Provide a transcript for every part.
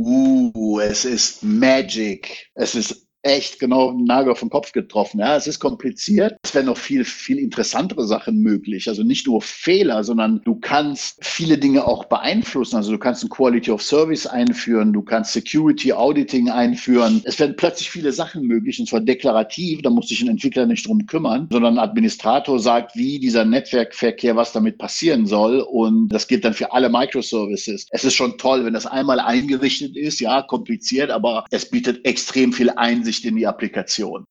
Uh, es ist Magic. Es ist echt genau den Nagel auf den Kopf getroffen. Ja, es ist kompliziert. Es wären noch viel, viel interessantere Sachen möglich. Also nicht nur Fehler, sondern du kannst viele Dinge auch beeinflussen. Also du kannst ein Quality of Service einführen, du kannst Security Auditing einführen. Es werden plötzlich viele Sachen möglich und zwar deklarativ. Da muss sich ein Entwickler nicht drum kümmern, sondern ein Administrator sagt, wie dieser Netzwerkverkehr, was damit passieren soll. Und das gilt dann für alle Microservices. Es ist schon toll, wenn das einmal eingerichtet ist. Ja, kompliziert, aber es bietet extrem viel Einsicht Einsicht in die Applikation.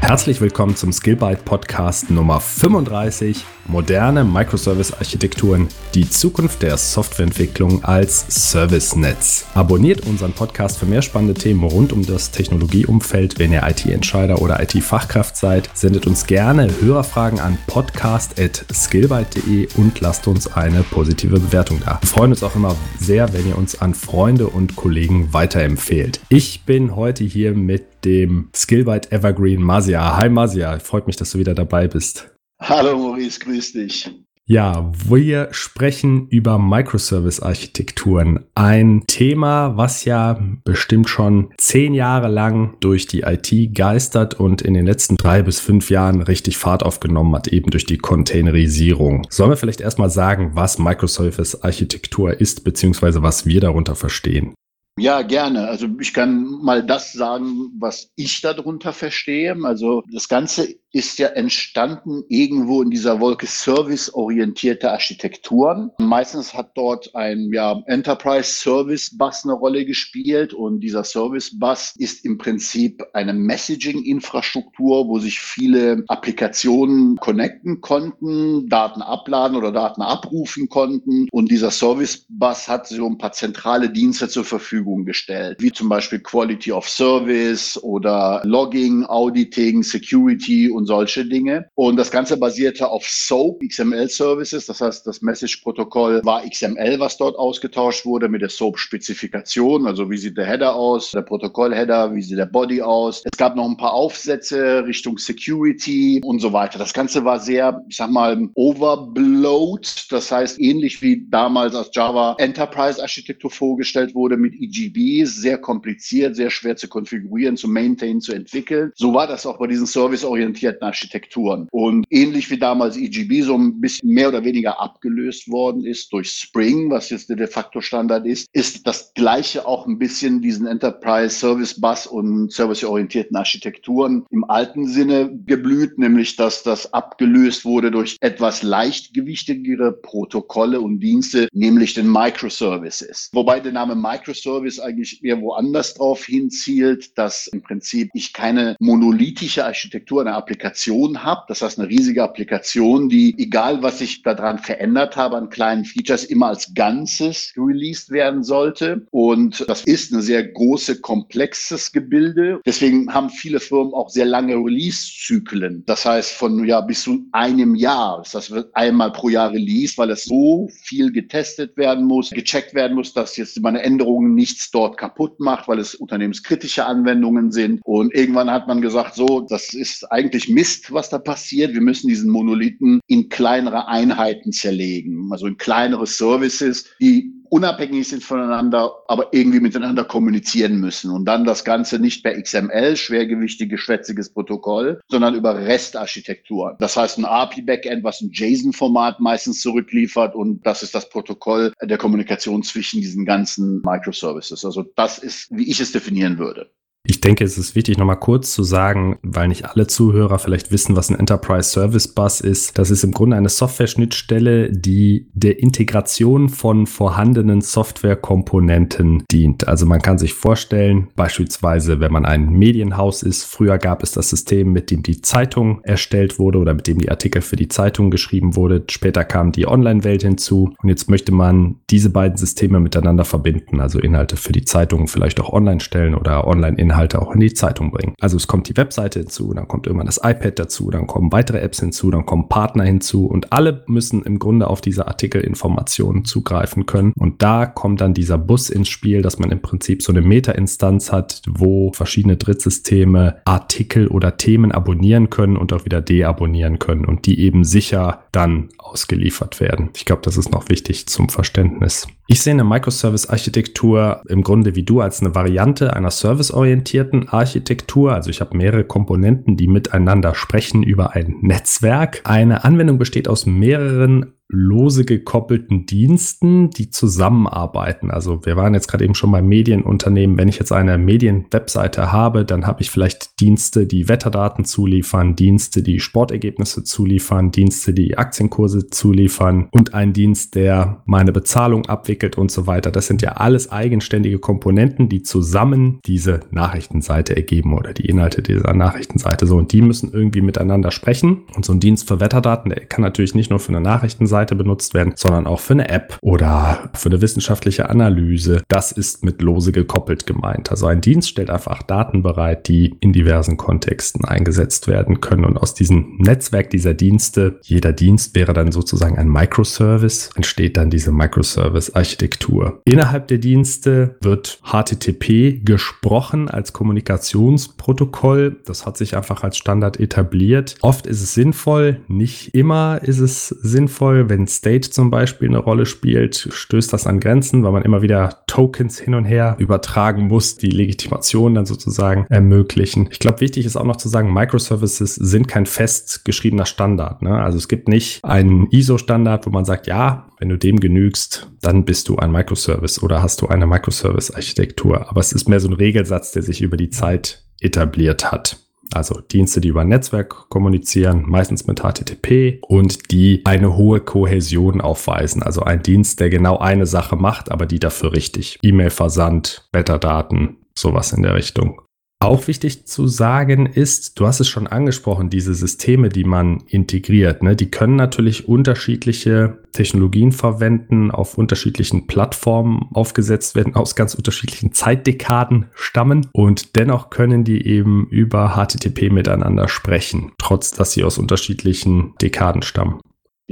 Herzlich willkommen zum Skillbyte Podcast Nummer 35. Moderne Microservice-Architekturen, die Zukunft der Softwareentwicklung als Service-Netz. Abonniert unseren Podcast für mehr spannende Themen rund um das Technologieumfeld. Wenn ihr IT-Entscheider oder IT-Fachkraft seid, sendet uns gerne Hörerfragen an podcast.skillbyte.de und lasst uns eine positive Bewertung da. Wir freuen uns auch immer sehr, wenn ihr uns an Freunde und Kollegen weiterempfehlt. Ich bin heute hier mit dem Skillbyte Evergreen Masia. Hi Masia, freut mich, dass du wieder dabei bist. Hallo Maurice, grüß dich. Ja, wir sprechen über Microservice-Architekturen. Ein Thema, was ja bestimmt schon zehn Jahre lang durch die IT geistert und in den letzten drei bis fünf Jahren richtig Fahrt aufgenommen hat, eben durch die Containerisierung. Sollen wir vielleicht erstmal sagen, was Microservice-Architektur ist, beziehungsweise was wir darunter verstehen? Ja, gerne. Also ich kann mal das sagen, was ich darunter verstehe. Also das Ganze ist ja entstanden irgendwo in dieser Wolke serviceorientierte Architekturen. Meistens hat dort ein ja, Enterprise Service Bus eine Rolle gespielt und dieser Service Bus ist im Prinzip eine Messaging-Infrastruktur, wo sich viele Applikationen connecten konnten, Daten abladen oder Daten abrufen konnten und dieser Service Bus hat so ein paar zentrale Dienste zur Verfügung gestellt, wie zum Beispiel Quality of Service oder Logging, Auditing, Security und und solche Dinge. Und das Ganze basierte auf SOAP, XML Services. Das heißt, das Message-Protokoll war XML, was dort ausgetauscht wurde mit der SOAP-Spezifikation. Also wie sieht der Header aus, der Protokoll-Header, wie sieht der Body aus. Es gab noch ein paar Aufsätze Richtung Security und so weiter. Das Ganze war sehr, ich sag mal, overblowed. Das heißt, ähnlich wie damals als Java Enterprise Architektur vorgestellt wurde mit EGB, sehr kompliziert, sehr schwer zu konfigurieren, zu maintain, zu entwickeln. So war das auch bei diesen serviceorientierten basierten Architekturen. Und ähnlich wie damals EGB so ein bisschen mehr oder weniger abgelöst worden ist durch Spring, was jetzt der de facto Standard ist, ist das Gleiche auch ein bisschen diesen Enterprise Service Bus und serviceorientierten Architekturen im alten Sinne geblüht, nämlich dass das abgelöst wurde durch etwas leichtgewichtigere Protokolle und Dienste, nämlich den Microservices. Wobei der Name Microservice eigentlich eher woanders drauf hinzielt, dass im Prinzip ich keine monolithische Architektur einer Applikation Applikation habe. Das heißt, eine riesige Applikation, die, egal was ich daran verändert habe an kleinen Features, immer als Ganzes released werden sollte. Und das ist ein sehr große, komplexes Gebilde. Deswegen haben viele Firmen auch sehr lange Release-Zyklen. Das heißt, von ja bis zu einem Jahr. Das wird einmal pro Jahr released, weil es so viel getestet werden muss, gecheckt werden muss, dass jetzt meine Änderungen nichts dort kaputt macht, weil es unternehmenskritische Anwendungen sind. Und irgendwann hat man gesagt, so, das ist eigentlich Mist, was da passiert. Wir müssen diesen Monolithen in kleinere Einheiten zerlegen, also in kleinere Services, die unabhängig sind voneinander, aber irgendwie miteinander kommunizieren müssen. Und dann das Ganze nicht per XML, schwergewichtiges, schwätziges Protokoll, sondern über REST-Architektur. Das heißt ein API-Backend, was ein JSON-Format meistens zurückliefert und das ist das Protokoll der Kommunikation zwischen diesen ganzen Microservices. Also das ist, wie ich es definieren würde. Ich denke, es ist wichtig, nochmal kurz zu sagen, weil nicht alle Zuhörer vielleicht wissen, was ein Enterprise Service Bus ist. Das ist im Grunde eine Software-Schnittstelle, die der Integration von vorhandenen Softwarekomponenten dient. Also man kann sich vorstellen, beispielsweise, wenn man ein Medienhaus ist, früher gab es das System, mit dem die Zeitung erstellt wurde oder mit dem die Artikel für die Zeitung geschrieben wurde. Später kam die Online-Welt hinzu und jetzt möchte man diese beiden Systeme miteinander verbinden, also Inhalte für die Zeitung vielleicht auch online stellen oder Online-Inhalte Inhalte auch in die Zeitung bringen. Also es kommt die Webseite hinzu, dann kommt irgendwann das iPad dazu, dann kommen weitere Apps hinzu, dann kommen Partner hinzu und alle müssen im Grunde auf diese Artikelinformationen zugreifen können. Und da kommt dann dieser Bus ins Spiel, dass man im Prinzip so eine Meta-Instanz hat, wo verschiedene Drittsysteme Artikel oder Themen abonnieren können und auch wieder deabonnieren können und die eben sicher dann ausgeliefert werden. Ich glaube, das ist noch wichtig zum Verständnis. Ich sehe eine Microservice-Architektur im Grunde wie du als eine Variante einer serviceorientierten Architektur. Also ich habe mehrere Komponenten, die miteinander sprechen über ein Netzwerk. Eine Anwendung besteht aus mehreren lose gekoppelten Diensten, die zusammenarbeiten. Also wir waren jetzt gerade eben schon beim Medienunternehmen. Wenn ich jetzt eine Medienwebseite habe, dann habe ich vielleicht Dienste, die Wetterdaten zuliefern, Dienste, die Sportergebnisse zuliefern, Dienste, die Aktienkurse zuliefern und ein Dienst, der meine Bezahlung abwickelt und so weiter. Das sind ja alles eigenständige Komponenten, die zusammen diese Nachrichtenseite ergeben oder die Inhalte dieser Nachrichtenseite. So, und die müssen irgendwie miteinander sprechen. Und so ein Dienst für Wetterdaten, der kann natürlich nicht nur für eine Nachrichtenseite Seite benutzt werden, sondern auch für eine App oder für eine wissenschaftliche Analyse. Das ist mit lose gekoppelt gemeint. Also ein Dienst stellt einfach Daten bereit, die in diversen Kontexten eingesetzt werden können. Und aus diesem Netzwerk dieser Dienste, jeder Dienst wäre dann sozusagen ein Microservice, entsteht dann diese Microservice-Architektur. Innerhalb der Dienste wird HTTP gesprochen als Kommunikationsprotokoll. Das hat sich einfach als Standard etabliert. Oft ist es sinnvoll, nicht immer ist es sinnvoll, wenn State zum Beispiel eine Rolle spielt, stößt das an Grenzen, weil man immer wieder Tokens hin und her übertragen muss, die Legitimation dann sozusagen ermöglichen. Ich glaube, wichtig ist auch noch zu sagen, Microservices sind kein festgeschriebener Standard. Ne? Also es gibt nicht einen ISO-Standard, wo man sagt, ja, wenn du dem genügst, dann bist du ein Microservice oder hast du eine Microservice-Architektur. Aber es ist mehr so ein Regelsatz, der sich über die Zeit etabliert hat. Also Dienste, die über ein Netzwerk kommunizieren, meistens mit HTTP und die eine hohe Kohäsion aufweisen. Also ein Dienst, der genau eine Sache macht, aber die dafür richtig. E-Mail-Versand, Wetterdaten, sowas in der Richtung. Auch wichtig zu sagen ist, du hast es schon angesprochen, diese Systeme, die man integriert, ne, die können natürlich unterschiedliche Technologien verwenden, auf unterschiedlichen Plattformen aufgesetzt werden, aus ganz unterschiedlichen Zeitdekaden stammen und dennoch können die eben über HTTP miteinander sprechen, trotz dass sie aus unterschiedlichen Dekaden stammen.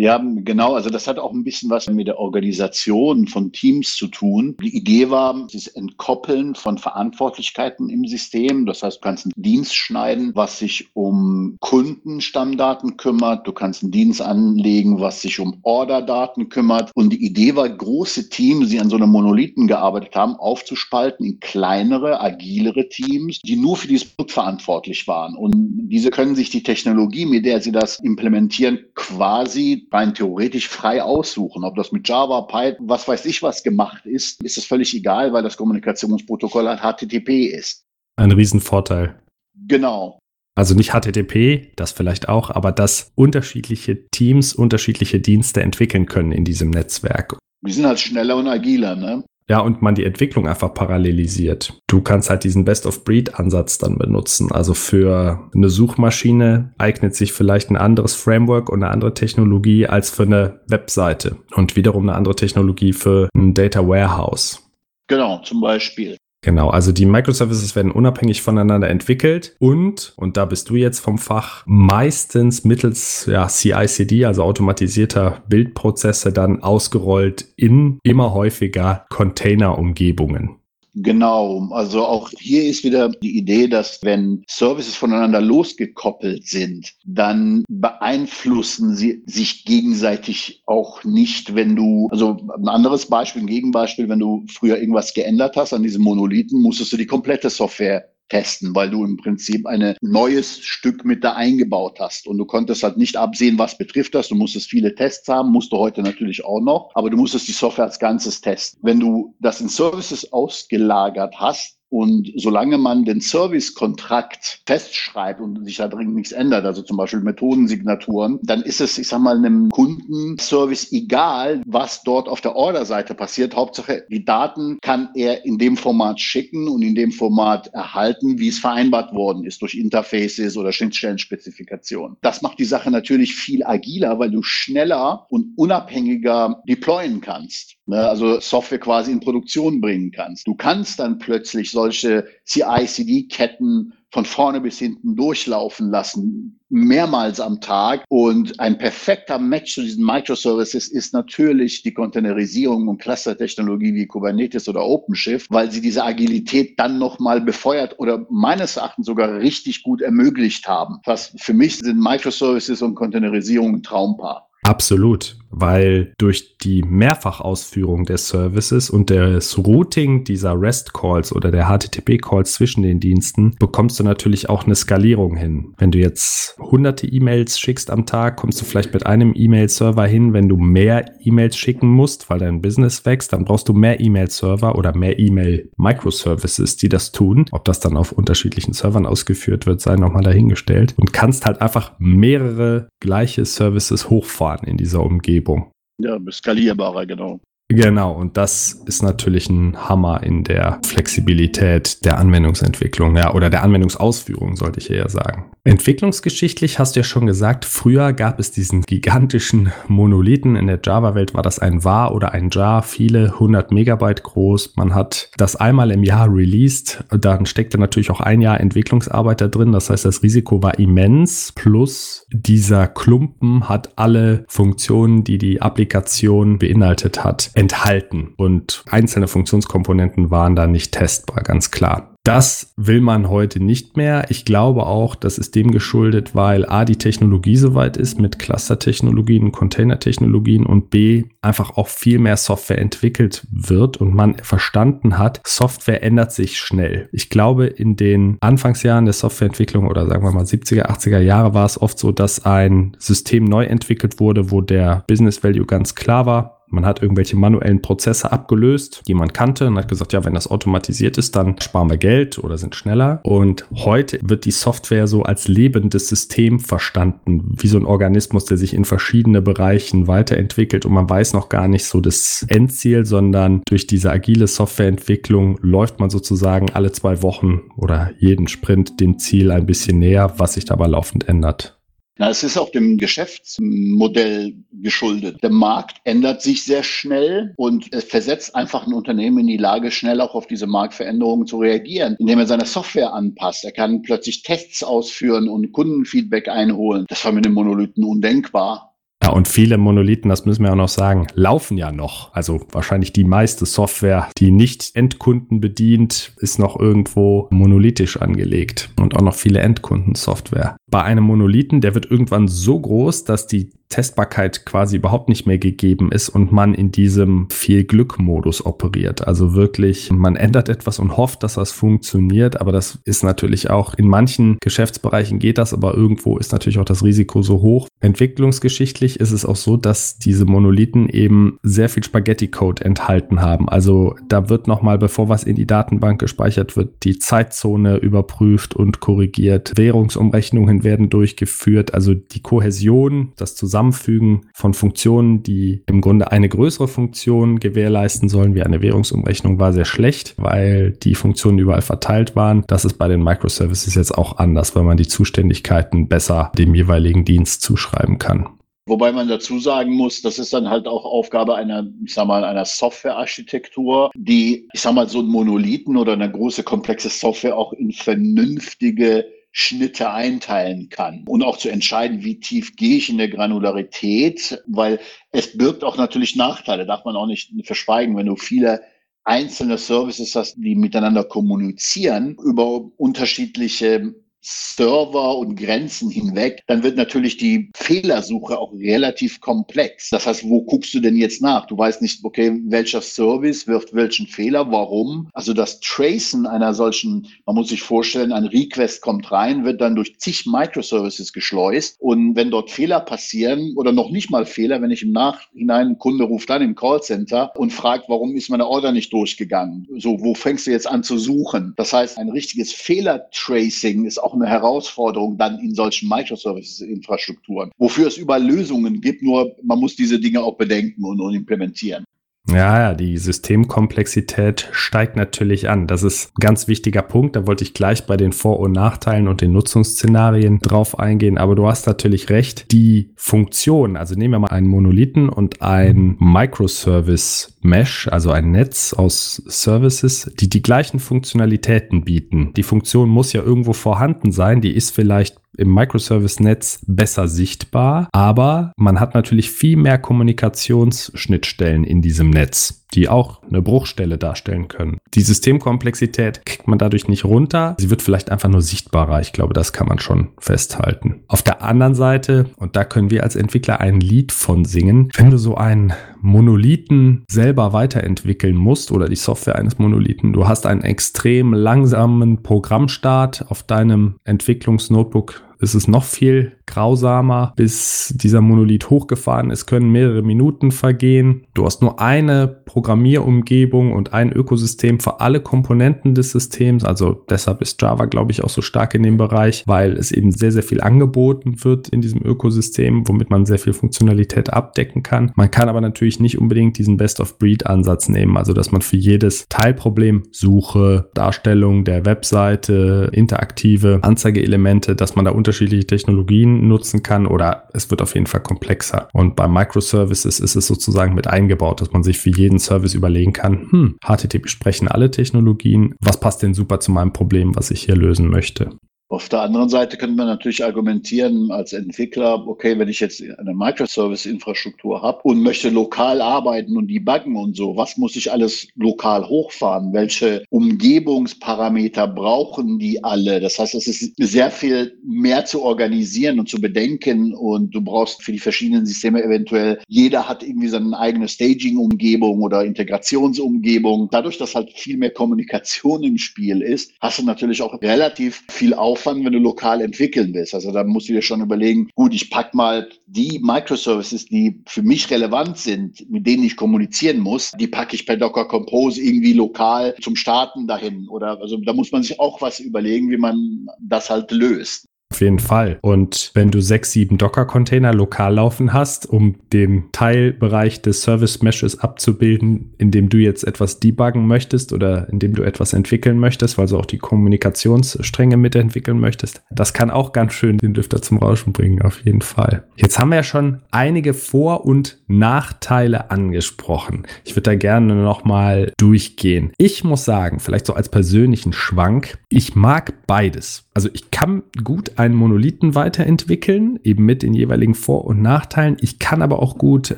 Ja, genau. Also das hat auch ein bisschen was mit der Organisation von Teams zu tun. Die Idee war, das Entkoppeln von Verantwortlichkeiten im System. Das heißt, du kannst einen Dienst schneiden, was sich um Kundenstammdaten kümmert. Du kannst einen Dienst anlegen, was sich um Orderdaten kümmert. Und die Idee war, große Teams, die an so einem Monolithen gearbeitet haben, aufzuspalten in kleinere, agilere Teams, die nur für dieses Produkt verantwortlich waren. Und diese können sich die Technologie, mit der sie das implementieren, quasi rein theoretisch frei aussuchen. Ob das mit Java, Python, was weiß ich was gemacht ist, ist es völlig egal, weil das Kommunikationsprotokoll halt HTTP ist. Ein Riesenvorteil. Genau. Also nicht HTTP, das vielleicht auch, aber dass unterschiedliche Teams unterschiedliche Dienste entwickeln können in diesem Netzwerk. Wir sind halt schneller und agiler, ne? Ja, und man die Entwicklung einfach parallelisiert. Du kannst halt diesen Best-of-Breed-Ansatz dann benutzen. Also für eine Suchmaschine eignet sich vielleicht ein anderes Framework und eine andere Technologie als für eine Webseite. Und wiederum eine andere Technologie für ein Data Warehouse. Genau, zum Beispiel. Genau, also die Microservices werden unabhängig voneinander entwickelt und, und da bist du jetzt vom Fach, meistens mittels ja, CI-CD, also automatisierter Bildprozesse, dann ausgerollt in immer häufiger Container-Umgebungen. Genau, also auch hier ist wieder die Idee, dass wenn Services voneinander losgekoppelt sind, dann beeinflussen sie sich gegenseitig auch nicht, wenn du, also ein anderes Beispiel, ein Gegenbeispiel, wenn du früher irgendwas geändert hast an diesem Monolithen, musstest du die komplette Software testen, weil du im Prinzip ein neues Stück mit da eingebaut hast. Und du konntest halt nicht absehen, was betrifft das. Du musstest viele Tests haben, musst du heute natürlich auch noch, aber du musstest die Software als Ganzes testen. Wenn du das in Services ausgelagert hast, und solange man den Servicekontrakt festschreibt und sich da dringend nichts ändert, also zum Beispiel Methodensignaturen, dann ist es, ich sag mal, einem Kundenservice egal, was dort auf der Orderseite passiert. Hauptsache, die Daten kann er in dem Format schicken und in dem Format erhalten, wie es vereinbart worden ist durch Interfaces oder Schnittstellenspezifikationen. Das macht die Sache natürlich viel agiler, weil du schneller und unabhängiger deployen kannst. Ne? Also Software quasi in Produktion bringen kannst. Du kannst dann plötzlich solche CI-CD-Ketten von vorne bis hinten durchlaufen lassen, mehrmals am Tag. Und ein perfekter Match zu diesen Microservices ist natürlich die Containerisierung und Cluster-Technologie wie Kubernetes oder OpenShift, weil sie diese Agilität dann nochmal befeuert oder meines Erachtens sogar richtig gut ermöglicht haben. Was für mich sind Microservices und Containerisierung ein Traumpaar. Absolut weil durch die Mehrfachausführung der Services und das Routing dieser REST-Calls oder der HTTP-Calls zwischen den Diensten bekommst du natürlich auch eine Skalierung hin. Wenn du jetzt hunderte E-Mails schickst am Tag, kommst du vielleicht mit einem E-Mail-Server hin. Wenn du mehr E-Mails schicken musst, weil dein Business wächst, dann brauchst du mehr E-Mail-Server oder mehr E-Mail-Microservices, die das tun. Ob das dann auf unterschiedlichen Servern ausgeführt wird, sei nochmal dahingestellt. Und kannst halt einfach mehrere gleiche Services hochfahren in dieser Umgebung. Umgebung. Ja, skalierbarer, genau. Genau, und das ist natürlich ein Hammer in der Flexibilität der Anwendungsentwicklung, ja, oder der Anwendungsausführung, sollte ich eher sagen. Entwicklungsgeschichtlich hast du ja schon gesagt, früher gab es diesen gigantischen Monolithen. In der Java-Welt war das ein Var oder ein Jar, viele 100 Megabyte groß. Man hat das einmal im Jahr released. Dann steckte natürlich auch ein Jahr Entwicklungsarbeit da drin. Das heißt, das Risiko war immens. Plus dieser Klumpen hat alle Funktionen, die die Applikation beinhaltet hat, enthalten und einzelne Funktionskomponenten waren da nicht testbar, ganz klar. Das will man heute nicht mehr. Ich glaube auch, das ist dem geschuldet, weil A, die Technologie soweit ist mit Cluster-Technologien, Container-Technologien und B, einfach auch viel mehr Software entwickelt wird und man verstanden hat, Software ändert sich schnell. Ich glaube, in den Anfangsjahren der Softwareentwicklung oder sagen wir mal 70er, 80er Jahre war es oft so, dass ein System neu entwickelt wurde, wo der Business Value ganz klar war man hat irgendwelche manuellen Prozesse abgelöst, die man kannte und hat gesagt, ja, wenn das automatisiert ist, dann sparen wir Geld oder sind schneller. Und heute wird die Software so als lebendes System verstanden, wie so ein Organismus, der sich in verschiedene Bereichen weiterentwickelt und man weiß noch gar nicht so das Endziel, sondern durch diese agile Softwareentwicklung läuft man sozusagen alle zwei Wochen oder jeden Sprint dem Ziel ein bisschen näher, was sich dabei laufend ändert. Na, es ist auch dem Geschäftsmodell geschuldet. Der Markt ändert sich sehr schnell und es versetzt einfach ein Unternehmen in die Lage, schnell auch auf diese Marktveränderungen zu reagieren, indem er seine Software anpasst. Er kann plötzlich Tests ausführen und Kundenfeedback einholen. Das war mit dem Monolithen undenkbar. Ja, und viele Monolithen, das müssen wir auch noch sagen, laufen ja noch. Also wahrscheinlich die meiste Software, die nicht Endkunden bedient, ist noch irgendwo monolithisch angelegt und auch noch viele Endkundensoftware. Bei einem Monolithen, der wird irgendwann so groß, dass die Testbarkeit quasi überhaupt nicht mehr gegeben ist und man in diesem viel Glück-Modus operiert. Also wirklich, man ändert etwas und hofft, dass das funktioniert, aber das ist natürlich auch in manchen Geschäftsbereichen geht das, aber irgendwo ist natürlich auch das Risiko so hoch. Entwicklungsgeschichtlich ist es auch so, dass diese Monolithen eben sehr viel Spaghetti-Code enthalten haben. Also da wird nochmal, bevor was in die Datenbank gespeichert wird, die Zeitzone überprüft und korrigiert. Währungsumrechnungen werden durchgeführt. Also die Kohäsion, das Zusammenfügen von Funktionen, die im Grunde eine größere Funktion gewährleisten sollen, wie eine Währungsumrechnung, war sehr schlecht, weil die Funktionen überall verteilt waren. Das ist bei den Microservices jetzt auch anders, weil man die Zuständigkeiten besser dem jeweiligen Dienst zuschreiben kann. Wobei man dazu sagen muss, das ist dann halt auch Aufgabe einer, ich sag mal, einer Softwarearchitektur, die, ich sag mal, so ein Monolithen oder eine große komplexe Software auch in vernünftige Schnitte einteilen kann und auch zu entscheiden, wie tief gehe ich in der Granularität, weil es birgt auch natürlich Nachteile, darf man auch nicht verschweigen, wenn du viele einzelne Services hast, die miteinander kommunizieren über unterschiedliche Server und Grenzen hinweg, dann wird natürlich die Fehlersuche auch relativ komplex. Das heißt, wo guckst du denn jetzt nach? Du weißt nicht, okay, welcher Service wirft welchen Fehler, warum. Also das Tracen einer solchen, man muss sich vorstellen, ein Request kommt rein, wird dann durch zig Microservices geschleust und wenn dort Fehler passieren oder noch nicht mal Fehler, wenn ich im Nachhinein, ein Kunde ruft dann im Callcenter und fragt, warum ist meine Order nicht durchgegangen? So, wo fängst du jetzt an zu suchen? Das heißt, ein richtiges Fehlertracing ist auch auch eine Herausforderung dann in solchen Microservices-Infrastrukturen, wofür es überall Lösungen gibt, nur man muss diese Dinge auch bedenken und, und implementieren. Ja, ja, die Systemkomplexität steigt natürlich an. Das ist ein ganz wichtiger Punkt. Da wollte ich gleich bei den Vor- und Nachteilen und den Nutzungsszenarien drauf eingehen. Aber du hast natürlich recht. Die Funktion, also nehmen wir mal einen Monolithen und ein Microservice Mesh, also ein Netz aus Services, die die gleichen Funktionalitäten bieten. Die Funktion muss ja irgendwo vorhanden sein. Die ist vielleicht im Microservice-Netz besser sichtbar, aber man hat natürlich viel mehr Kommunikationsschnittstellen in diesem Netz, die auch eine Bruchstelle darstellen können. Die Systemkomplexität kriegt man dadurch nicht runter. Sie wird vielleicht einfach nur sichtbarer. Ich glaube, das kann man schon festhalten. Auf der anderen Seite, und da können wir als Entwickler ein Lied von singen, wenn du so einen Monolithen selber weiterentwickeln musst oder die Software eines Monolithen, du hast einen extrem langsamen Programmstart auf deinem Entwicklungsnotebook ist es noch viel grausamer, bis dieser Monolith hochgefahren ist, können mehrere Minuten vergehen. Du hast nur eine Programmierumgebung und ein Ökosystem für alle Komponenten des Systems. Also deshalb ist Java, glaube ich, auch so stark in dem Bereich, weil es eben sehr, sehr viel angeboten wird in diesem Ökosystem, womit man sehr viel Funktionalität abdecken kann. Man kann aber natürlich nicht unbedingt diesen Best-of-Breed-Ansatz nehmen, also dass man für jedes Teilproblem Suche, Darstellung der Webseite, interaktive Anzeigeelemente, dass man da unterschiedliche Technologien nutzen kann oder es wird auf jeden Fall komplexer. Und bei Microservices ist es sozusagen mit eingebaut, dass man sich für jeden Service überlegen kann, hm, HTTP sprechen alle Technologien, was passt denn super zu meinem Problem, was ich hier lösen möchte. Auf der anderen Seite könnte man natürlich argumentieren als Entwickler, okay, wenn ich jetzt eine Microservice-Infrastruktur habe und möchte lokal arbeiten und debuggen und so, was muss ich alles lokal hochfahren? Welche Umgebungsparameter brauchen die alle? Das heißt, es ist sehr viel mehr zu organisieren und zu bedenken und du brauchst für die verschiedenen Systeme eventuell, jeder hat irgendwie seine eigene Staging-Umgebung oder Integrationsumgebung. Dadurch, dass halt viel mehr Kommunikation im Spiel ist, hast du natürlich auch relativ viel Aufwand Aufwand, wenn du lokal entwickeln willst. Also da musst du dir schon überlegen, gut, ich pack mal die Microservices, die für mich relevant sind, mit denen ich kommunizieren muss, die packe ich per Docker Compose irgendwie lokal zum Starten dahin. Oder also da muss man sich auch was überlegen, wie man das halt löst. Auf jeden Fall. Und wenn du sechs, sieben Docker-Container lokal laufen hast, um den Teilbereich des Service-Meshes abzubilden, in dem du jetzt etwas debuggen möchtest oder in dem du etwas entwickeln möchtest, weil du auch die Kommunikationsstränge mitentwickeln möchtest, das kann auch ganz schön den Lüfter zum Rauschen bringen, auf jeden Fall. Jetzt haben wir ja schon einige Vor- und Nachteile angesprochen. Ich würde da gerne nochmal durchgehen. Ich muss sagen, vielleicht so als persönlichen Schwank, ich mag beides. Also ich kann gut einen Monolithen weiterentwickeln, eben mit den jeweiligen Vor- und Nachteilen. Ich kann aber auch gut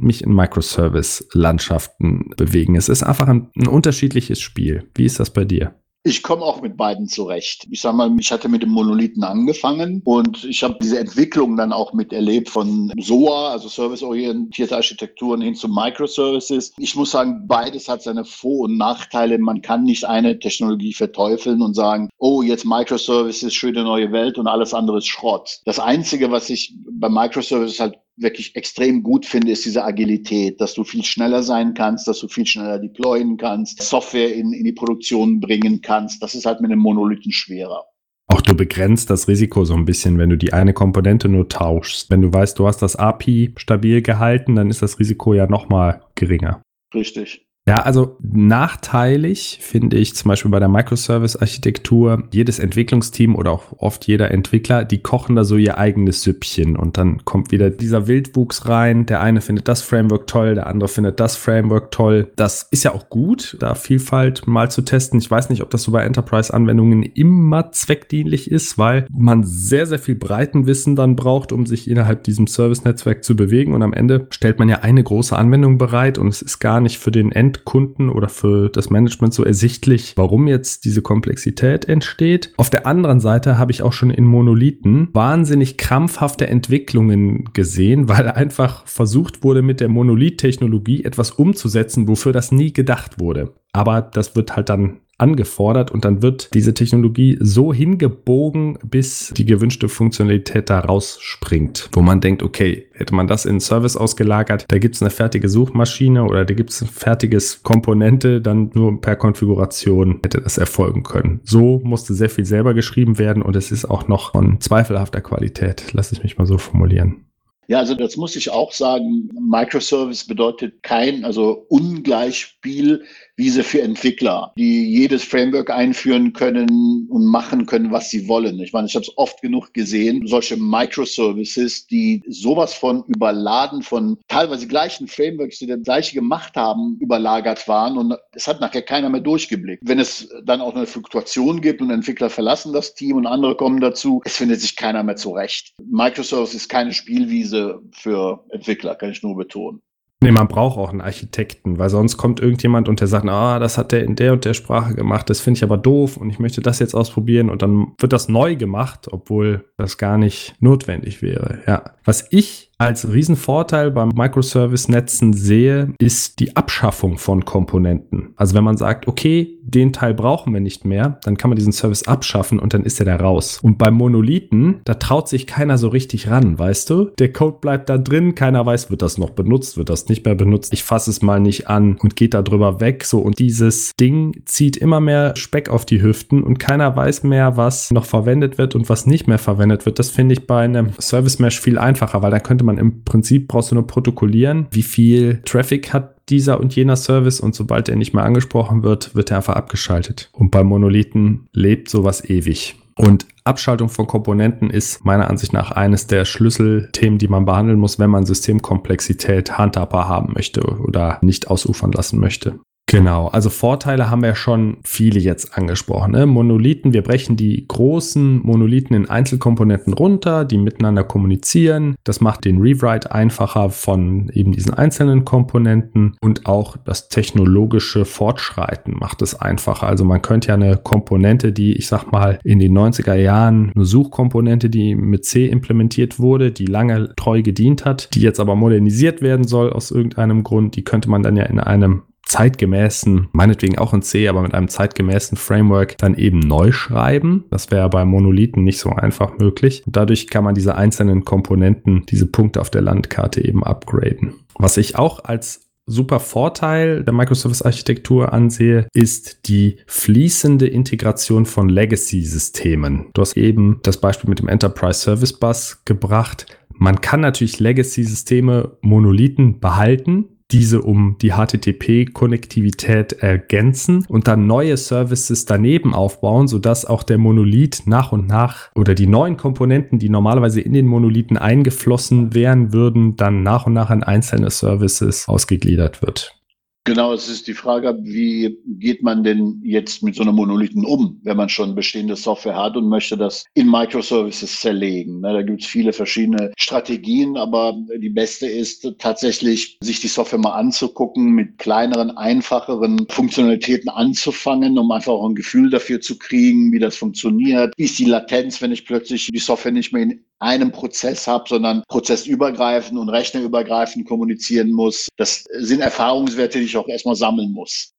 mich in Microservice-Landschaften bewegen. Es ist einfach ein, ein unterschiedliches Spiel. Wie ist das bei dir? Ich komme auch mit beiden zurecht. Ich sag mal, ich hatte mit dem Monolithen angefangen und ich habe diese Entwicklung dann auch miterlebt von SOA, also serviceorientierte Architekturen hin zu Microservices. Ich muss sagen, beides hat seine Vor- und Nachteile. Man kann nicht eine Technologie verteufeln und sagen, oh, jetzt Microservices, schöne neue Welt und alles andere ist Schrott. Das Einzige, was ich bei Microservices halt wirklich extrem gut finde, ist diese Agilität, dass du viel schneller sein kannst, dass du viel schneller deployen kannst, Software in, in die Produktion bringen kannst. Das ist halt mit einem Monolithen schwerer. Auch du begrenzt das Risiko so ein bisschen, wenn du die eine Komponente nur tauschst. Wenn du weißt, du hast das API stabil gehalten, dann ist das Risiko ja nochmal geringer. Richtig. Ja, also nachteilig finde ich zum Beispiel bei der Microservice-Architektur, jedes Entwicklungsteam oder auch oft jeder Entwickler, die kochen da so ihr eigenes Süppchen und dann kommt wieder dieser Wildwuchs rein. Der eine findet das Framework toll, der andere findet das Framework toll. Das ist ja auch gut, da Vielfalt mal zu testen. Ich weiß nicht, ob das so bei Enterprise-Anwendungen immer zweckdienlich ist, weil man sehr, sehr viel Breitenwissen dann braucht, um sich innerhalb diesem Service-Netzwerk zu bewegen und am Ende stellt man ja eine große Anwendung bereit und es ist gar nicht für den End Endkunden oder für das Management so ersichtlich, warum jetzt diese Komplexität entsteht. Auf der anderen Seite habe ich auch schon in Monolithen wahnsinnig krampfhafte Entwicklungen gesehen, weil einfach versucht wurde, mit der Monolith-Technologie etwas umzusetzen, wofür das nie gedacht wurde. Aber das wird halt dann angefordert und dann wird diese Technologie so hingebogen, bis die gewünschte Funktionalität da rausspringt, wo man denkt, okay, hätte man das in Service ausgelagert, da gibt es eine fertige Suchmaschine oder da gibt es ein fertiges Komponente, dann nur per Konfiguration hätte das erfolgen können. So musste sehr viel selber geschrieben werden und es ist auch noch von zweifelhafter Qualität, lass es mich mal so formulieren. Ja, also das muss ich auch sagen. Microservice bedeutet kein, also Ungleichspiel Wiese für Entwickler, die jedes Framework einführen können und machen können, was sie wollen. Ich meine, ich habe es oft genug gesehen, solche Microservices, die sowas von überladen von teilweise gleichen Frameworks, die das gleiche gemacht haben, überlagert waren und es hat nachher keiner mehr durchgeblickt. Wenn es dann auch eine Fluktuation gibt und Entwickler verlassen das Team und andere kommen dazu, es findet sich keiner mehr zurecht. Microservice ist keine Spielwiese für Entwickler, kann ich nur betonen. Nee, man braucht auch einen Architekten, weil sonst kommt irgendjemand und der sagt, ah, das hat der in der und der Sprache gemacht, das finde ich aber doof und ich möchte das jetzt ausprobieren und dann wird das neu gemacht, obwohl das gar nicht notwendig wäre. Ja. Was ich als Riesenvorteil beim Microservice-Netzen sehe, ist die Abschaffung von Komponenten. Also wenn man sagt, okay, den Teil brauchen wir nicht mehr, dann kann man diesen Service abschaffen und dann ist er da raus. Und beim Monolithen, da traut sich keiner so richtig ran, weißt du? Der Code bleibt da drin, keiner weiß, wird das noch benutzt, wird das nicht mehr benutzt. Ich fasse es mal nicht an und geht da drüber weg. So, und dieses Ding zieht immer mehr Speck auf die Hüften und keiner weiß mehr, was noch verwendet wird und was nicht mehr verwendet wird. Das finde ich bei einem Service Mesh viel einfacher, weil da könnte man man im Prinzip brauchst du nur protokollieren, wie viel Traffic hat dieser und jener Service und sobald er nicht mehr angesprochen wird, wird er einfach abgeschaltet. Und bei Monolithen lebt sowas ewig. Und Abschaltung von Komponenten ist meiner Ansicht nach eines der Schlüsselthemen, die man behandeln muss, wenn man Systemkomplexität handhabbar haben möchte oder nicht ausufern lassen möchte. Genau, also Vorteile haben wir schon viele jetzt angesprochen. Ne? Monolithen, wir brechen die großen Monolithen in Einzelkomponenten runter, die miteinander kommunizieren. Das macht den Rewrite einfacher von eben diesen einzelnen Komponenten und auch das technologische Fortschreiten macht es einfacher. Also man könnte ja eine Komponente, die ich sag mal in den 90er Jahren eine Suchkomponente, die mit C implementiert wurde, die lange treu gedient hat, die jetzt aber modernisiert werden soll aus irgendeinem Grund, die könnte man dann ja in einem zeitgemäßen, meinetwegen auch in C, aber mit einem zeitgemäßen Framework dann eben neu schreiben. Das wäre bei Monolithen nicht so einfach möglich. Und dadurch kann man diese einzelnen Komponenten, diese Punkte auf der Landkarte eben upgraden. Was ich auch als super Vorteil der Microservice-Architektur ansehe, ist die fließende Integration von Legacy-Systemen. Du hast eben das Beispiel mit dem Enterprise Service Bus gebracht. Man kann natürlich Legacy-Systeme Monolithen behalten, diese um die HTTP-Konnektivität ergänzen und dann neue Services daneben aufbauen, sodass auch der Monolith nach und nach oder die neuen Komponenten, die normalerweise in den Monolithen eingeflossen wären, würden dann nach und nach an einzelne Services ausgegliedert wird. Genau, es ist die Frage, wie geht man denn jetzt mit so einem Monolithen um, wenn man schon bestehende Software hat und möchte das in Microservices zerlegen. Da gibt es viele verschiedene Strategien, aber die beste ist tatsächlich, sich die Software mal anzugucken, mit kleineren, einfacheren Funktionalitäten anzufangen, um einfach auch ein Gefühl dafür zu kriegen, wie das funktioniert. Wie ist die Latenz, wenn ich plötzlich die Software nicht mehr in einem Prozess habe, sondern prozessübergreifend und rechnerübergreifend kommunizieren muss. Das sind Erfahrungswerte, die ich auch erstmal sammeln muss.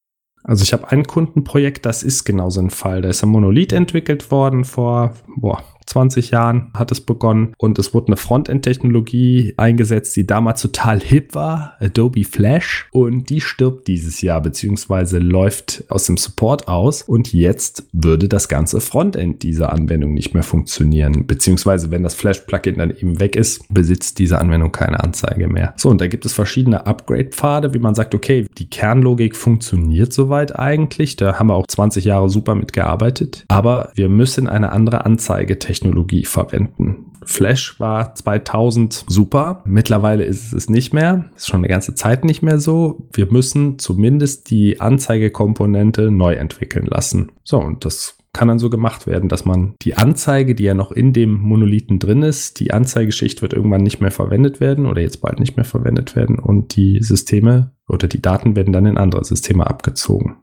Also ich habe ein Kundenprojekt, das ist genauso ein Fall. Da ist ein Monolith entwickelt worden vor boah, 20 Jahren hat es begonnen und es wurde eine Frontend-Technologie eingesetzt, die damals total hip war, Adobe Flash. Und die stirbt dieses Jahr beziehungsweise läuft aus dem Support aus. Und jetzt würde das ganze Frontend dieser Anwendung nicht mehr funktionieren, beziehungsweise wenn das Flash-Plugin dann eben weg ist, besitzt diese Anwendung keine Anzeige mehr. So, und da gibt es verschiedene Upgrade-Pfade, wie man sagt, okay, die Kernlogik funktioniert soweit eigentlich, da haben wir auch 20 Jahre super mitgearbeitet, aber wir müssen eine andere Anzeigetechnologie Technologie verwenden. Flash war 2000 super. Mittlerweile ist es nicht mehr. Ist schon eine ganze Zeit nicht mehr so. Wir müssen zumindest die Anzeigekomponente neu entwickeln lassen. So, und das kann dann so gemacht werden, dass man die Anzeige, die ja noch in dem Monolithen drin ist, die Anzeigeschicht wird irgendwann nicht mehr verwendet werden oder jetzt bald nicht mehr verwendet werden und die Systeme oder die Daten werden dann in andere Systeme abgezogen.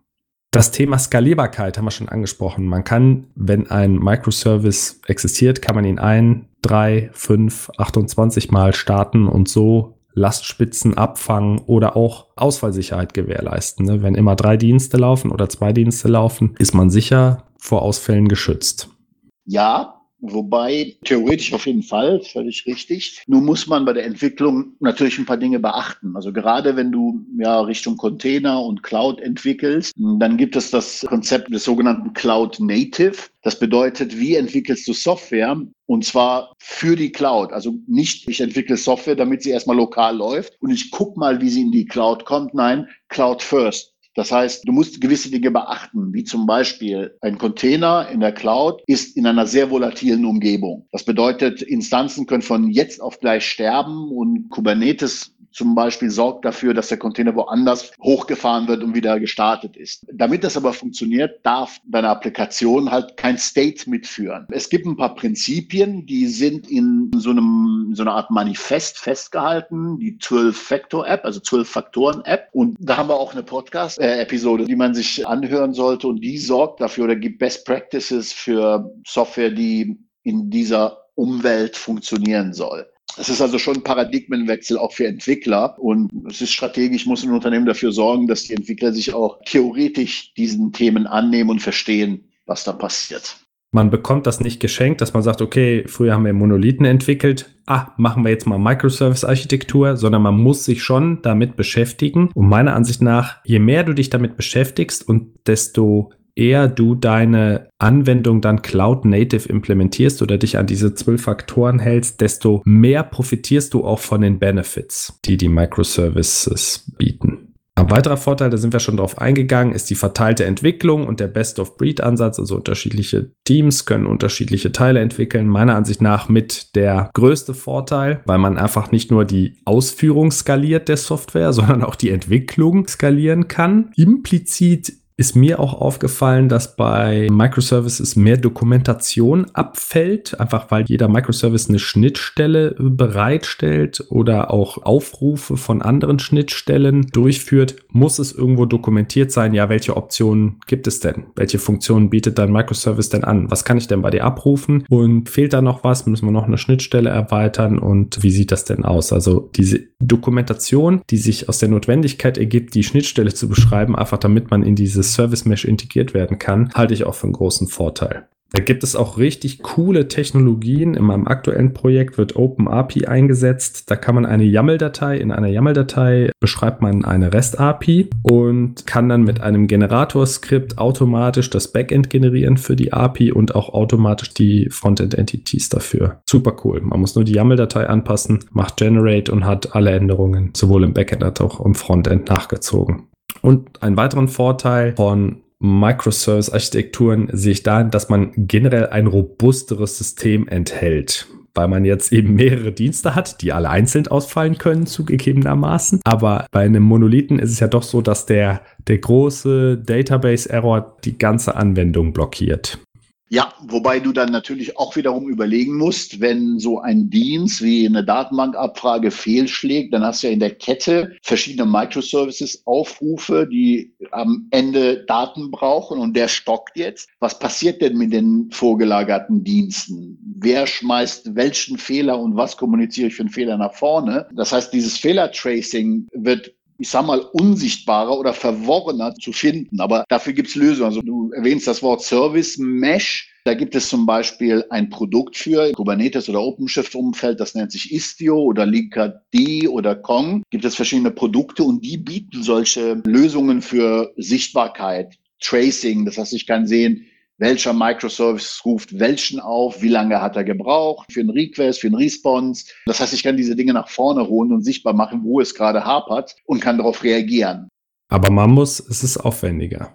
Das Thema Skalierbarkeit haben wir schon angesprochen. Man kann, wenn ein Microservice existiert, kann man ihn ein, drei, fünf, 28 Mal starten und so Lastspitzen abfangen oder auch Ausfallsicherheit gewährleisten. Ne? Wenn immer drei Dienste laufen oder zwei Dienste laufen, ist man sicher vor Ausfällen geschützt. Ja, Wobei, theoretisch auf jeden Fall, völlig richtig. Nun muss man bei der Entwicklung natürlich ein paar Dinge beachten. Also gerade wenn du ja Richtung Container und Cloud entwickelst, dann gibt es das Konzept des sogenannten Cloud Native. Das bedeutet, wie entwickelst du Software? Und zwar für die Cloud. Also nicht, ich entwickle Software, damit sie erstmal lokal läuft und ich guck mal, wie sie in die Cloud kommt. Nein, Cloud first. Das heißt, du musst gewisse Dinge beachten, wie zum Beispiel ein Container in der Cloud ist in einer sehr volatilen Umgebung. Das bedeutet, Instanzen können von jetzt auf gleich sterben und Kubernetes zum Beispiel sorgt dafür, dass der Container woanders hochgefahren wird und wieder gestartet ist. Damit das aber funktioniert, darf deine Applikation halt kein State mitführen. Es gibt ein paar Prinzipien, die sind in so einem, so einer Art Manifest festgehalten, die 12-Factor-App, also 12-Faktoren-App. Und da haben wir auch eine Podcast-Episode, die man sich anhören sollte und die sorgt dafür oder gibt Best Practices für Software, die in dieser Umwelt funktionieren soll. Es ist also schon ein Paradigmenwechsel auch für Entwickler und es ist strategisch, muss ein Unternehmen dafür sorgen, dass die Entwickler sich auch theoretisch diesen Themen annehmen und verstehen, was da passiert. Man bekommt das nicht geschenkt, dass man sagt, okay, früher haben wir Monolithen entwickelt, ah, machen wir jetzt mal Microservice-Architektur, sondern man muss sich schon damit beschäftigen. Und meiner Ansicht nach, je mehr du dich damit beschäftigst und desto eher du deine Anwendung dann Cloud Native implementierst oder dich an diese zwölf Faktoren hältst, desto mehr profitierst du auch von den Benefits, die die Microservices bieten. Ein weiterer Vorteil, da sind wir schon drauf eingegangen, ist die verteilte Entwicklung und der Best-of-Breed-Ansatz. Also unterschiedliche Teams können unterschiedliche Teile entwickeln. Meiner Ansicht nach mit der größte Vorteil, weil man einfach nicht nur die Ausführung skaliert der Software, sondern auch die Entwicklung skalieren kann. Implizit ist mir auch aufgefallen, dass bei Microservices mehr Dokumentation abfällt, einfach weil jeder Microservice eine Schnittstelle bereitstellt oder auch Aufrufe von anderen Schnittstellen durchführt, muss es irgendwo dokumentiert sein, ja, welche Optionen gibt es denn? Welche Funktionen bietet dein Microservice denn an? Was kann ich denn bei dir abrufen? Und fehlt da noch was? Müssen wir noch eine Schnittstelle erweitern? Und wie sieht das denn aus? Also diese Dokumentation, die sich aus der Notwendigkeit ergibt, die Schnittstelle zu beschreiben, einfach damit man in dieses Service Mesh integriert werden kann, halte ich auch für einen großen Vorteil. Da gibt es auch richtig coole Technologien. In meinem aktuellen Projekt wird OpenAPI eingesetzt. Da kann man eine YAML-Datei, in einer YAML-Datei beschreibt man eine REST-API und kann dann mit einem Generator-Skript automatisch das Backend generieren für die API und auch automatisch die Frontend-Entities dafür. Super cool. Man muss nur die YAML-Datei anpassen, macht Generate und hat alle Änderungen sowohl im Backend als auch im Frontend nachgezogen. Und einen weiteren Vorteil von Microservice-Architekturen sehe ich darin, dass man generell ein robusteres System enthält weil man jetzt eben mehrere Dienste hat, die alle einzeln ausfallen können, zugegebenermaßen. Aber bei einem Monolithen ist es ja doch so, dass der, der große Database-Error die ganze Anwendung blockiert. Ja, wobei du dann natürlich auch wiederum überlegen musst, wenn so ein Dienst wie eine Datenbankabfrage fehlschlägt, dann hast du ja in der Kette verschiedene Microservices, Aufrufe, die am Ende Daten brauchen und der stockt jetzt. Was passiert denn mit den vorgelagerten Diensten? Wer schmeißt welchen Fehler und was kommuniziere ich für einen Fehler nach vorne? Das heißt, dieses Fehlertracing wird ich sag mal, unsichtbarer oder verworrener zu finden. Aber dafür gibt's Lösungen. Also du erwähnst das Wort Service Mesh. Da gibt es zum Beispiel ein Produkt für Kubernetes oder OpenShift-Umfeld, das nennt sich Istio oder Linkerd oder Kong. Gibt es verschiedene Produkte und die bieten solche Lösungen für Sichtbarkeit, Tracing. Das heißt, ich kann sehen, welcher Microservice ruft welchen auf, wie lange hat er gebraucht für einen Request, für einen Response. Das heißt, ich kann diese Dinge nach vorne holen und sichtbar machen, wo es gerade hapert und kann darauf reagieren. Aber man muss, es ist aufwendiger.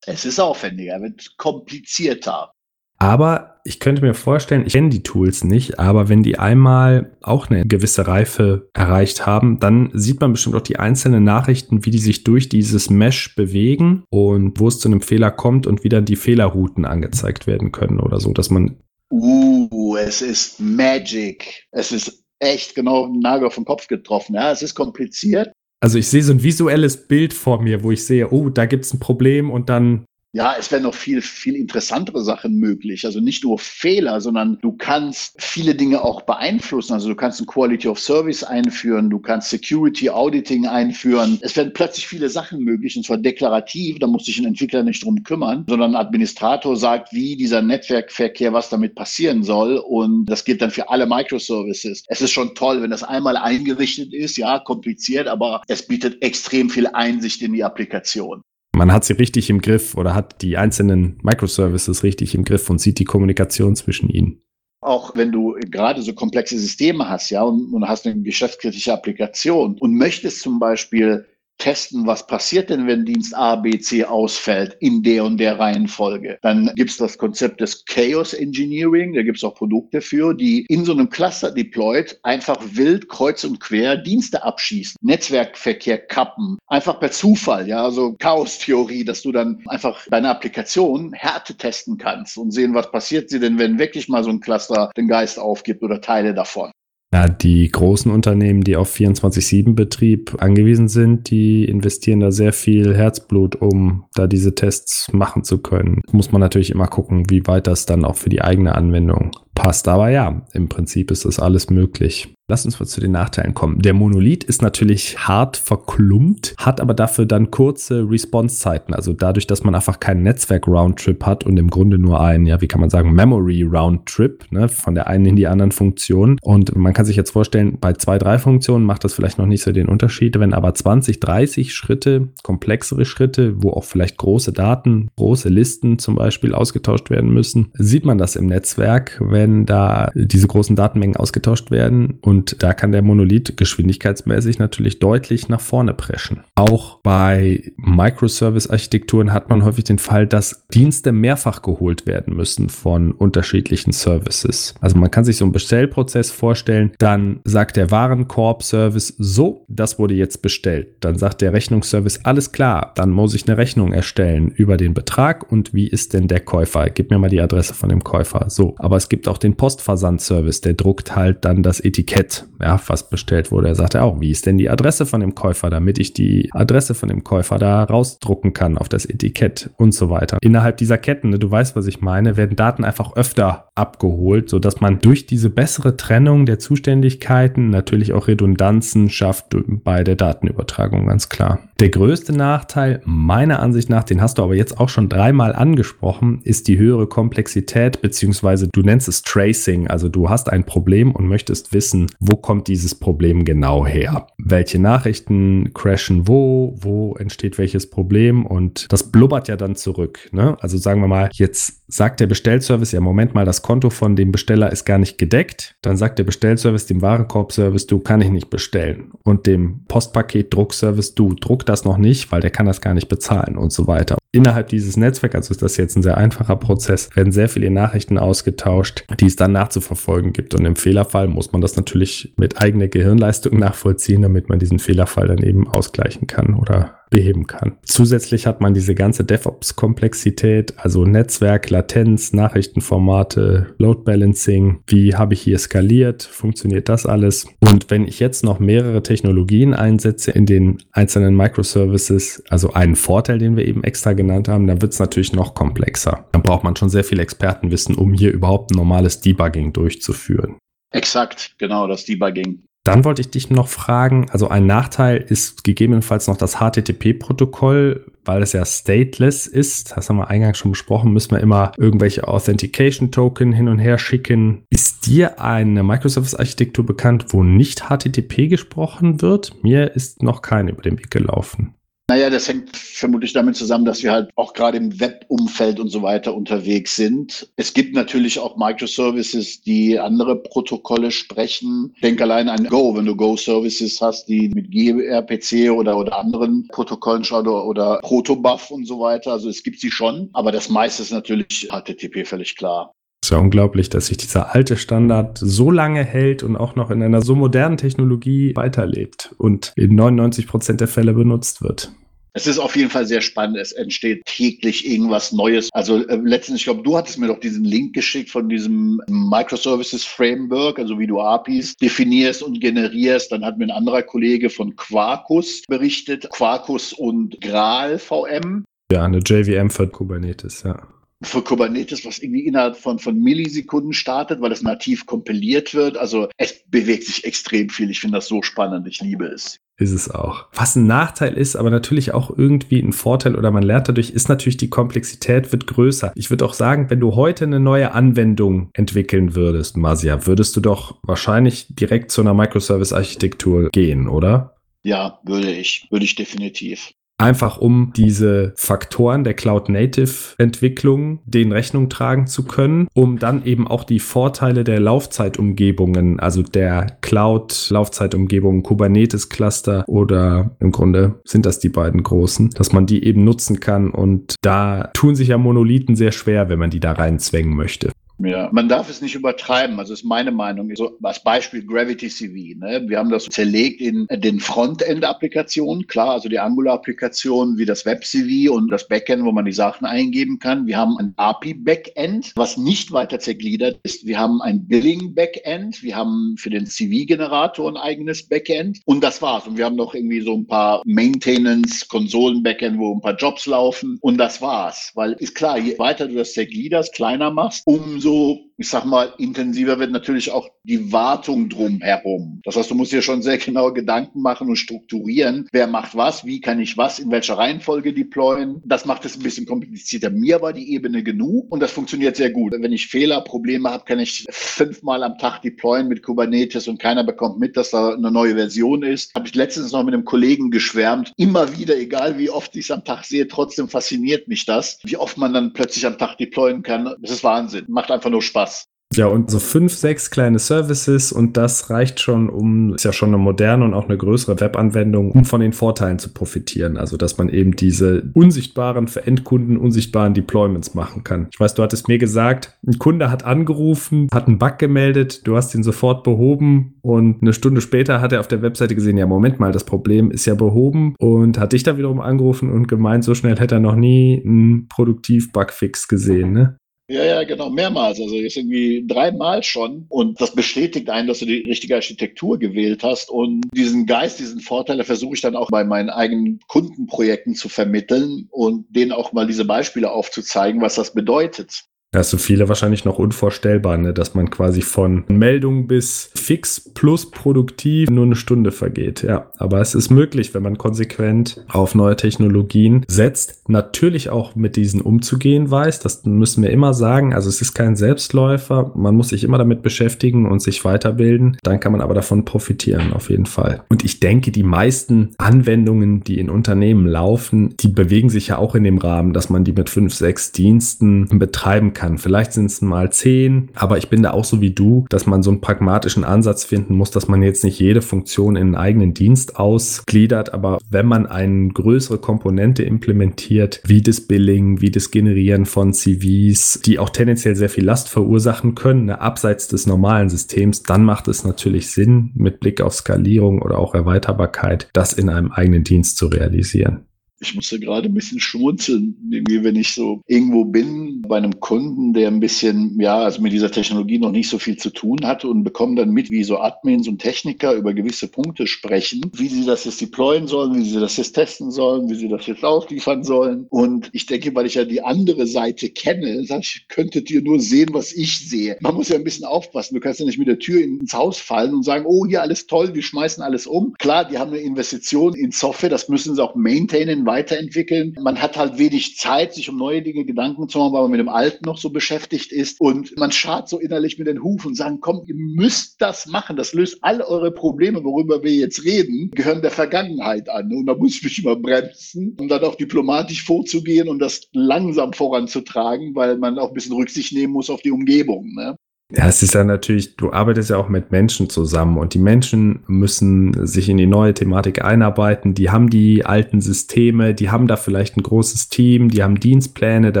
Es ist aufwendiger, wird komplizierter. Aber ich könnte mir vorstellen, ich kenne die Tools nicht, aber wenn die einmal auch eine gewisse Reife erreicht haben, dann sieht man bestimmt auch die einzelnen Nachrichten, wie die sich durch dieses Mesh bewegen und wo es zu einem Fehler kommt und wie dann die Fehlerrouten angezeigt werden können oder so, dass man. Uh, es ist Magic. Es ist echt genau ein Nagel auf den Kopf getroffen. Ja, es ist kompliziert. Also ich sehe so ein visuelles Bild vor mir, wo ich sehe, oh, da gibt es ein Problem und dann Ja, es werden noch viel, viel interessantere Sachen möglich. Also nicht nur Fehler, sondern du kannst viele Dinge auch beeinflussen. Also du kannst ein Quality of Service einführen, du kannst Security Auditing einführen. Es werden plötzlich viele Sachen möglich und zwar deklarativ. Da muss sich ein Entwickler nicht drum kümmern, sondern ein Administrator sagt, wie dieser Netzwerkverkehr, was damit passieren soll. Und das gilt dann für alle Microservices. Es ist schon toll, wenn das einmal eingerichtet ist. Ja, kompliziert, aber es bietet extrem viel Einsicht in die Applikation man hat sie richtig im Griff oder hat die einzelnen Microservices richtig im Griff und sieht die Kommunikation zwischen ihnen. Auch wenn du gerade so komplexe Systeme hast, ja, und, und hast eine geschäftskritische Applikation und möchtest zum Beispiel testen, was passiert denn, wenn Dienst A, B, C ausfällt in der und der Reihenfolge. Dann gibt es das Konzept des Chaos Engineering, da gibt es auch Produkte für, die in so einem Cluster deployed einfach wild kreuz und quer Dienste abschießen, Netzwerkverkehr kappen, einfach per Zufall, ja, also Chaos-Theorie, dass du dann einfach deine Applikation Härte testen kannst und sehen, was passiert sie denn, wenn wirklich mal so ein Cluster den Geist aufgibt oder Teile davon. Ja, die großen Unternehmen, die auf 24-7-Betrieb angewiesen sind, die investieren da sehr viel Herzblut, um da diese Tests machen zu können. Muss man natürlich immer gucken, wie weit das dann auch für die eigene Anwendung passt. Aber ja, im Prinzip ist das alles möglich. Lass uns mal zu den Nachteilen kommen. Der Monolith ist natürlich hart verklumpt, hat aber dafür dann kurze Response-Zeiten. Also dadurch, dass man einfach keinen Netzwerk-Roundtrip hat und im Grunde nur ein, ja, wie kann man sagen, Memory-Roundtrip, ne, von der einen in die anderen Funktion. Und man kann sich jetzt vorstellen, bei zwei, drei Funktionen macht das vielleicht noch nicht so den Unterschied. Wenn aber 20, 30 Schritte, komplexere Schritte, wo auch vielleicht große Daten, große Listen zum Beispiel ausgetauscht werden müssen, sieht man das im Netzwerk, wenn da diese großen Datenmengen ausgetauscht werden und und da kann der Monolith geschwindigkeitsmäßig natürlich deutlich nach vorne preschen. Auch bei Microservice-Architekturen hat man häufig den Fall, dass Dienste mehrfach geholt werden müssen von unterschiedlichen Services. Also man kann sich so einen Bestellprozess vorstellen, dann sagt der Warenkorb-Service so, das wurde jetzt bestellt. Dann sagt der Rechnungsservice, alles klar, dann muss ich eine Rechnung erstellen über den Betrag und wie ist denn der Käufer? Gib mir mal die Adresse von dem Käufer. So, aber es gibt auch den Postversand-Service, der druckt halt dann das Etikett ja, was bestellt wurde. Er sagte auch, wie ist denn die Adresse von dem Käufer, damit ich die Adresse von dem Käufer da rausdrucken kann auf das Etikett und so weiter. Innerhalb dieser Ketten, ne, du weißt, was ich meine, werden Daten einfach öfter abgeholt, sodass man durch diese bessere Trennung der Zuständigkeiten natürlich auch Redundanzen schafft bei der Datenübertragung, ganz klar. Der größte Nachteil, meiner Ansicht nach, den hast du aber jetzt auch schon dreimal angesprochen, ist die höhere Komplexität, beziehungsweise du nennst es Tracing. Also du hast ein Problem und möchtest wissen, wo kommt dieses Problem genau her? Welche Nachrichten crashen wo? Wo entsteht welches Problem? Und das blubbert ja dann zurück. Ne? Also sagen wir mal, jetzt sagt der Bestellservice, ja, Moment mal, das Konto von dem Besteller ist gar nicht gedeckt. Dann sagt der Bestellservice dem Warenkorbservice, du kann ich nicht bestellen. Und dem Postpaket-Druckservice, du druck das noch nicht, weil der kann das gar nicht bezahlen und so weiter. Innerhalb dieses Netzwerks, also ist das jetzt ein sehr einfacher Prozess, werden sehr viele Nachrichten ausgetauscht, die es dann nachzuverfolgen gibt. Und im Fehlerfall muss man das natürlich mit eigener Gehirnleistung nachvollziehen, damit man diesen Fehlerfall dann eben ausgleichen kann oder beheben kann. Zusätzlich hat man diese ganze DevOps-Komplexität, also Netzwerk, Latenz, Nachrichtenformate, Load Balancing. Wie habe ich hier skaliert? Funktioniert das alles? Und wenn ich jetzt noch mehrere Technologien einsetze in den einzelnen Microservices, also einen Vorteil, den wir eben extra genannt haben, dann wird es natürlich noch komplexer. Dann braucht man schon sehr viel Expertenwissen, um hier überhaupt ein normales Debugging durchzuführen. Exakt, genau, das Debugging. Dann wollte ich dich noch fragen, also ein Nachteil ist gegebenenfalls noch das HTTP-Protokoll, weil es ja stateless ist. Das haben wir eingangs schon besprochen, müssen wir immer irgendwelche Authentication-Token hin und her schicken. Ist dir eine Microservice-Architektur bekannt, wo nicht HTTP gesprochen wird? Mir ist noch keine über den Weg gelaufen. Naja, das hängt vermutlich damit zusammen, dass wir halt auch gerade im Web-Umfeld und so weiter unterwegs sind. Es gibt natürlich auch Microservices, die andere Protokolle sprechen. Denk allein an Go, wenn du Go-Services hast, die mit gRPC oder, oder anderen Protokollen schauen oder, oder Protobuf und so weiter. Also es gibt sie schon, aber das meiste ist natürlich HTTP völlig klar. Es ist ja unglaublich, dass sich dieser alte Standard so lange hält und auch noch in einer so modernen Technologie weiterlebt und in 99 Prozent der Fälle benutzt wird. Es ist auf jeden Fall sehr spannend. Es entsteht täglich irgendwas Neues. Also äh, letztens, ich glaube, du hattest mir doch diesen Link geschickt von diesem Microservices Framework, also wie du APIs definierst und generierst. Dann hat mir ein anderer Kollege von Quarkus berichtet, Quarkus und Graal VM. Ja, eine JVM für Kubernetes, ja für Kubernetes, was irgendwie innerhalb von, von Millisekunden startet, weil es nativ kompiliert wird. Also es bewegt sich extrem viel. Ich finde das so spannend. Ich liebe es. Ist es auch. Was ein Nachteil ist, aber natürlich auch irgendwie ein Vorteil oder man lernt dadurch, ist natürlich die Komplexität wird größer. Ich würde auch sagen, wenn du heute eine neue Anwendung entwickeln würdest, Masia, würdest du doch wahrscheinlich direkt zu einer Microservice-Architektur gehen, oder? Ja, würde ich. Würde ich definitiv. Einfach um diese Faktoren der Cloud-Native-Entwicklung den Rechnung tragen zu können, um dann eben auch die Vorteile der Laufzeitumgebungen, also der Cloud-Laufzeitumgebungen, Kubernetes-Cluster oder im Grunde sind das die beiden großen, dass man die eben nutzen kann. Und da tun sich ja Monolithen sehr schwer, wenn man die da reinzwängen möchte. Ja, man darf es nicht übertreiben. Also ist meine Meinung. So als Beispiel Gravity CV. Ne? Wir haben das zerlegt in den Frontend-Applikationen. Klar, also die Angular-Applikationen wie das Web-CV und das Backend, wo man die Sachen eingeben kann. Wir haben ein API-Backend, was nicht weiter zergliedert ist. Wir haben ein Billing-Backend. Wir haben für den CV-Generator ein eigenes Backend. Und das war's. Und wir haben noch irgendwie so ein paar Maintenance, Konsolen-Backend, wo ein paar Jobs laufen. Und das war's. Weil ist klar, je weiter du das zergliederst, kleiner machst, umso umso, ich sag mal, intensiver wird natürlich auch die Wartung drumherum. Das heißt, du musst dir schon sehr genau Gedanken machen und strukturieren. Wer macht was? Wie kann ich was in welcher Reihenfolge deployen? Das macht es ein bisschen komplizierter. Mir war die Ebene genug und das funktioniert sehr gut. Wenn ich Fehler, Probleme habe, kann ich fünfmal am Tag deployen mit Kubernetes und keiner bekommt mit, dass da eine neue Version ist. Habe ich letztens noch mit einem Kollegen geschwärmt. Immer wieder, egal wie oft ich es am Tag sehe, trotzdem fasziniert mich das, wie oft man dann plötzlich am Tag deployen kann. Das ist Wahnsinn. Macht einfach nur Spaß. Ja, und so fünf, sechs kleine Services und das reicht schon, um, ist ja schon eine moderne und auch eine größere Webanwendung, um von den Vorteilen zu profitieren. Also, dass man eben diese unsichtbaren, für Endkunden unsichtbaren Deployments machen kann. Ich weiß, du hattest mir gesagt, ein Kunde hat angerufen, hat einen Bug gemeldet, du hast ihn sofort behoben und eine Stunde später hat er auf der Webseite gesehen, ja, Moment mal, das Problem ist ja behoben und hat dich dann wiederum angerufen und gemeint, so schnell hätte er noch nie einen Produktiv-Bugfix gesehen, ne? Ja, ja, genau, mehrmals. Also jetzt irgendwie dreimal schon. Und das bestätigt einen, dass du die richtige Architektur gewählt hast. Und diesen Geist, diesen Vorteil, versuche ich dann auch bei meinen eigenen Kundenprojekten zu vermitteln und denen auch mal diese Beispiele aufzuzeigen, was das bedeutet. Da ist so viele wahrscheinlich noch unvorstellbar, ne? dass man quasi von Meldung bis fix plus produktiv nur eine Stunde vergeht. Ja, aber es ist möglich, wenn man konsequent auf neue Technologien setzt. Natürlich auch mit diesen umzugehen weiß. Das müssen wir immer sagen. Also es ist kein Selbstläufer. Man muss sich immer damit beschäftigen und sich weiterbilden. Dann kann man aber davon profitieren, auf jeden Fall. Und ich denke, die meisten Anwendungen, die in Unternehmen laufen, die bewegen sich ja auch in dem Rahmen, dass man die mit fünf, sechs Diensten betreiben kann kann. Vielleicht sind es mal zehn, aber ich bin da auch so wie du, dass man so einen pragmatischen Ansatz finden muss, dass man jetzt nicht jede Funktion in einen eigenen Dienst ausgliedert, aber wenn man eine größere Komponente implementiert, wie das Billing, wie das Generieren von CVs, die auch tendenziell sehr viel Last verursachen können, ne, abseits des normalen Systems, dann macht es natürlich Sinn, mit Blick auf Skalierung oder auch Erweiterbarkeit, das in einem eigenen Dienst zu realisieren ich musste gerade ein bisschen schmunzeln, irgendwie, wenn ich so irgendwo bin bei einem Kunden, der ein bisschen, ja, also mit dieser Technologie noch nicht so viel zu tun hatte und bekomme dann mit, wie so Admins und Techniker über gewisse Punkte sprechen, wie sie das jetzt deployen sollen, wie sie das jetzt testen sollen, wie sie das jetzt ausliefern sollen. Und ich denke, weil ich ja die andere Seite kenne, sage ich, könntet ihr nur sehen, was ich sehe. Man muss ja ein bisschen aufpassen. Du kannst ja nicht mit der Tür ins Haus fallen und sagen, oh, hier alles toll, wir schmeißen alles um. Klar, die haben eine Investition in Software, das müssen sie auch maintainen, weiterentwickeln. Man hat halt wenig Zeit, sich um neue Dinge Gedanken zu machen, weil man mit dem Alten noch so beschäftigt ist. Und man schart so innerlich mit den Hufen und sagen, komm, ihr müsst das machen. Das löst alle eure Probleme, worüber wir jetzt reden, gehören der Vergangenheit an. Und da muss ich mich immer bremsen, um dann auch diplomatisch vorzugehen und das langsam voranzutragen, weil man auch ein bisschen Rücksicht nehmen muss auf die Umgebung. Ne? Ja, es ist ja natürlich, du arbeitest ja auch mit Menschen zusammen und die Menschen müssen sich in die neue Thematik einarbeiten. Die haben die alten Systeme, die haben da vielleicht ein großes Team, die haben Dienstpläne, da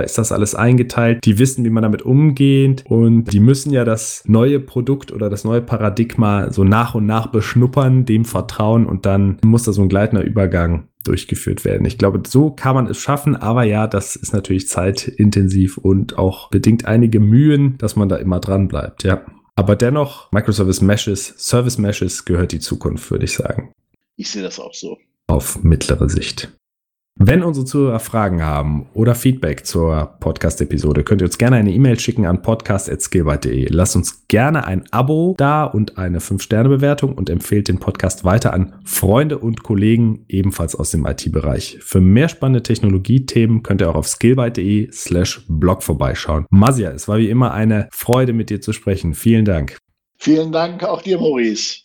ist das alles eingeteilt. Die wissen, wie man damit umgeht und die müssen ja das neue Produkt oder das neue Paradigma so nach und nach beschnuppern, dem vertrauen und dann muss da so ein gleitender Übergang durchgeführt werden. Ich glaube, so kann man es schaffen, aber ja, das ist natürlich zeitintensiv und auch bedingt einige Mühen, dass man da immer dran bleibt, ja. Aber dennoch, Microservice Meshes, Service Meshes gehört die Zukunft, würde ich sagen. Ich sehe das auch so. Auf mittlere Sicht. Wenn unsere Zuhörer Fragen haben oder Feedback zur Podcast-Episode, könnt ihr uns gerne eine E-Mail schicken an podcast.skillbyte.de. Lasst uns gerne ein Abo da und eine 5-Sterne-Bewertung und empfehlt den Podcast weiter an Freunde und Kollegen, ebenfalls aus dem IT-Bereich. Für mehr spannende Technologie-Themen könnt ihr auch auf skillbyte.de slash blog vorbeischauen. Masia, es war wie immer eine Freude, mit dir zu sprechen. Vielen Dank. Vielen Dank auch dir, Maurice.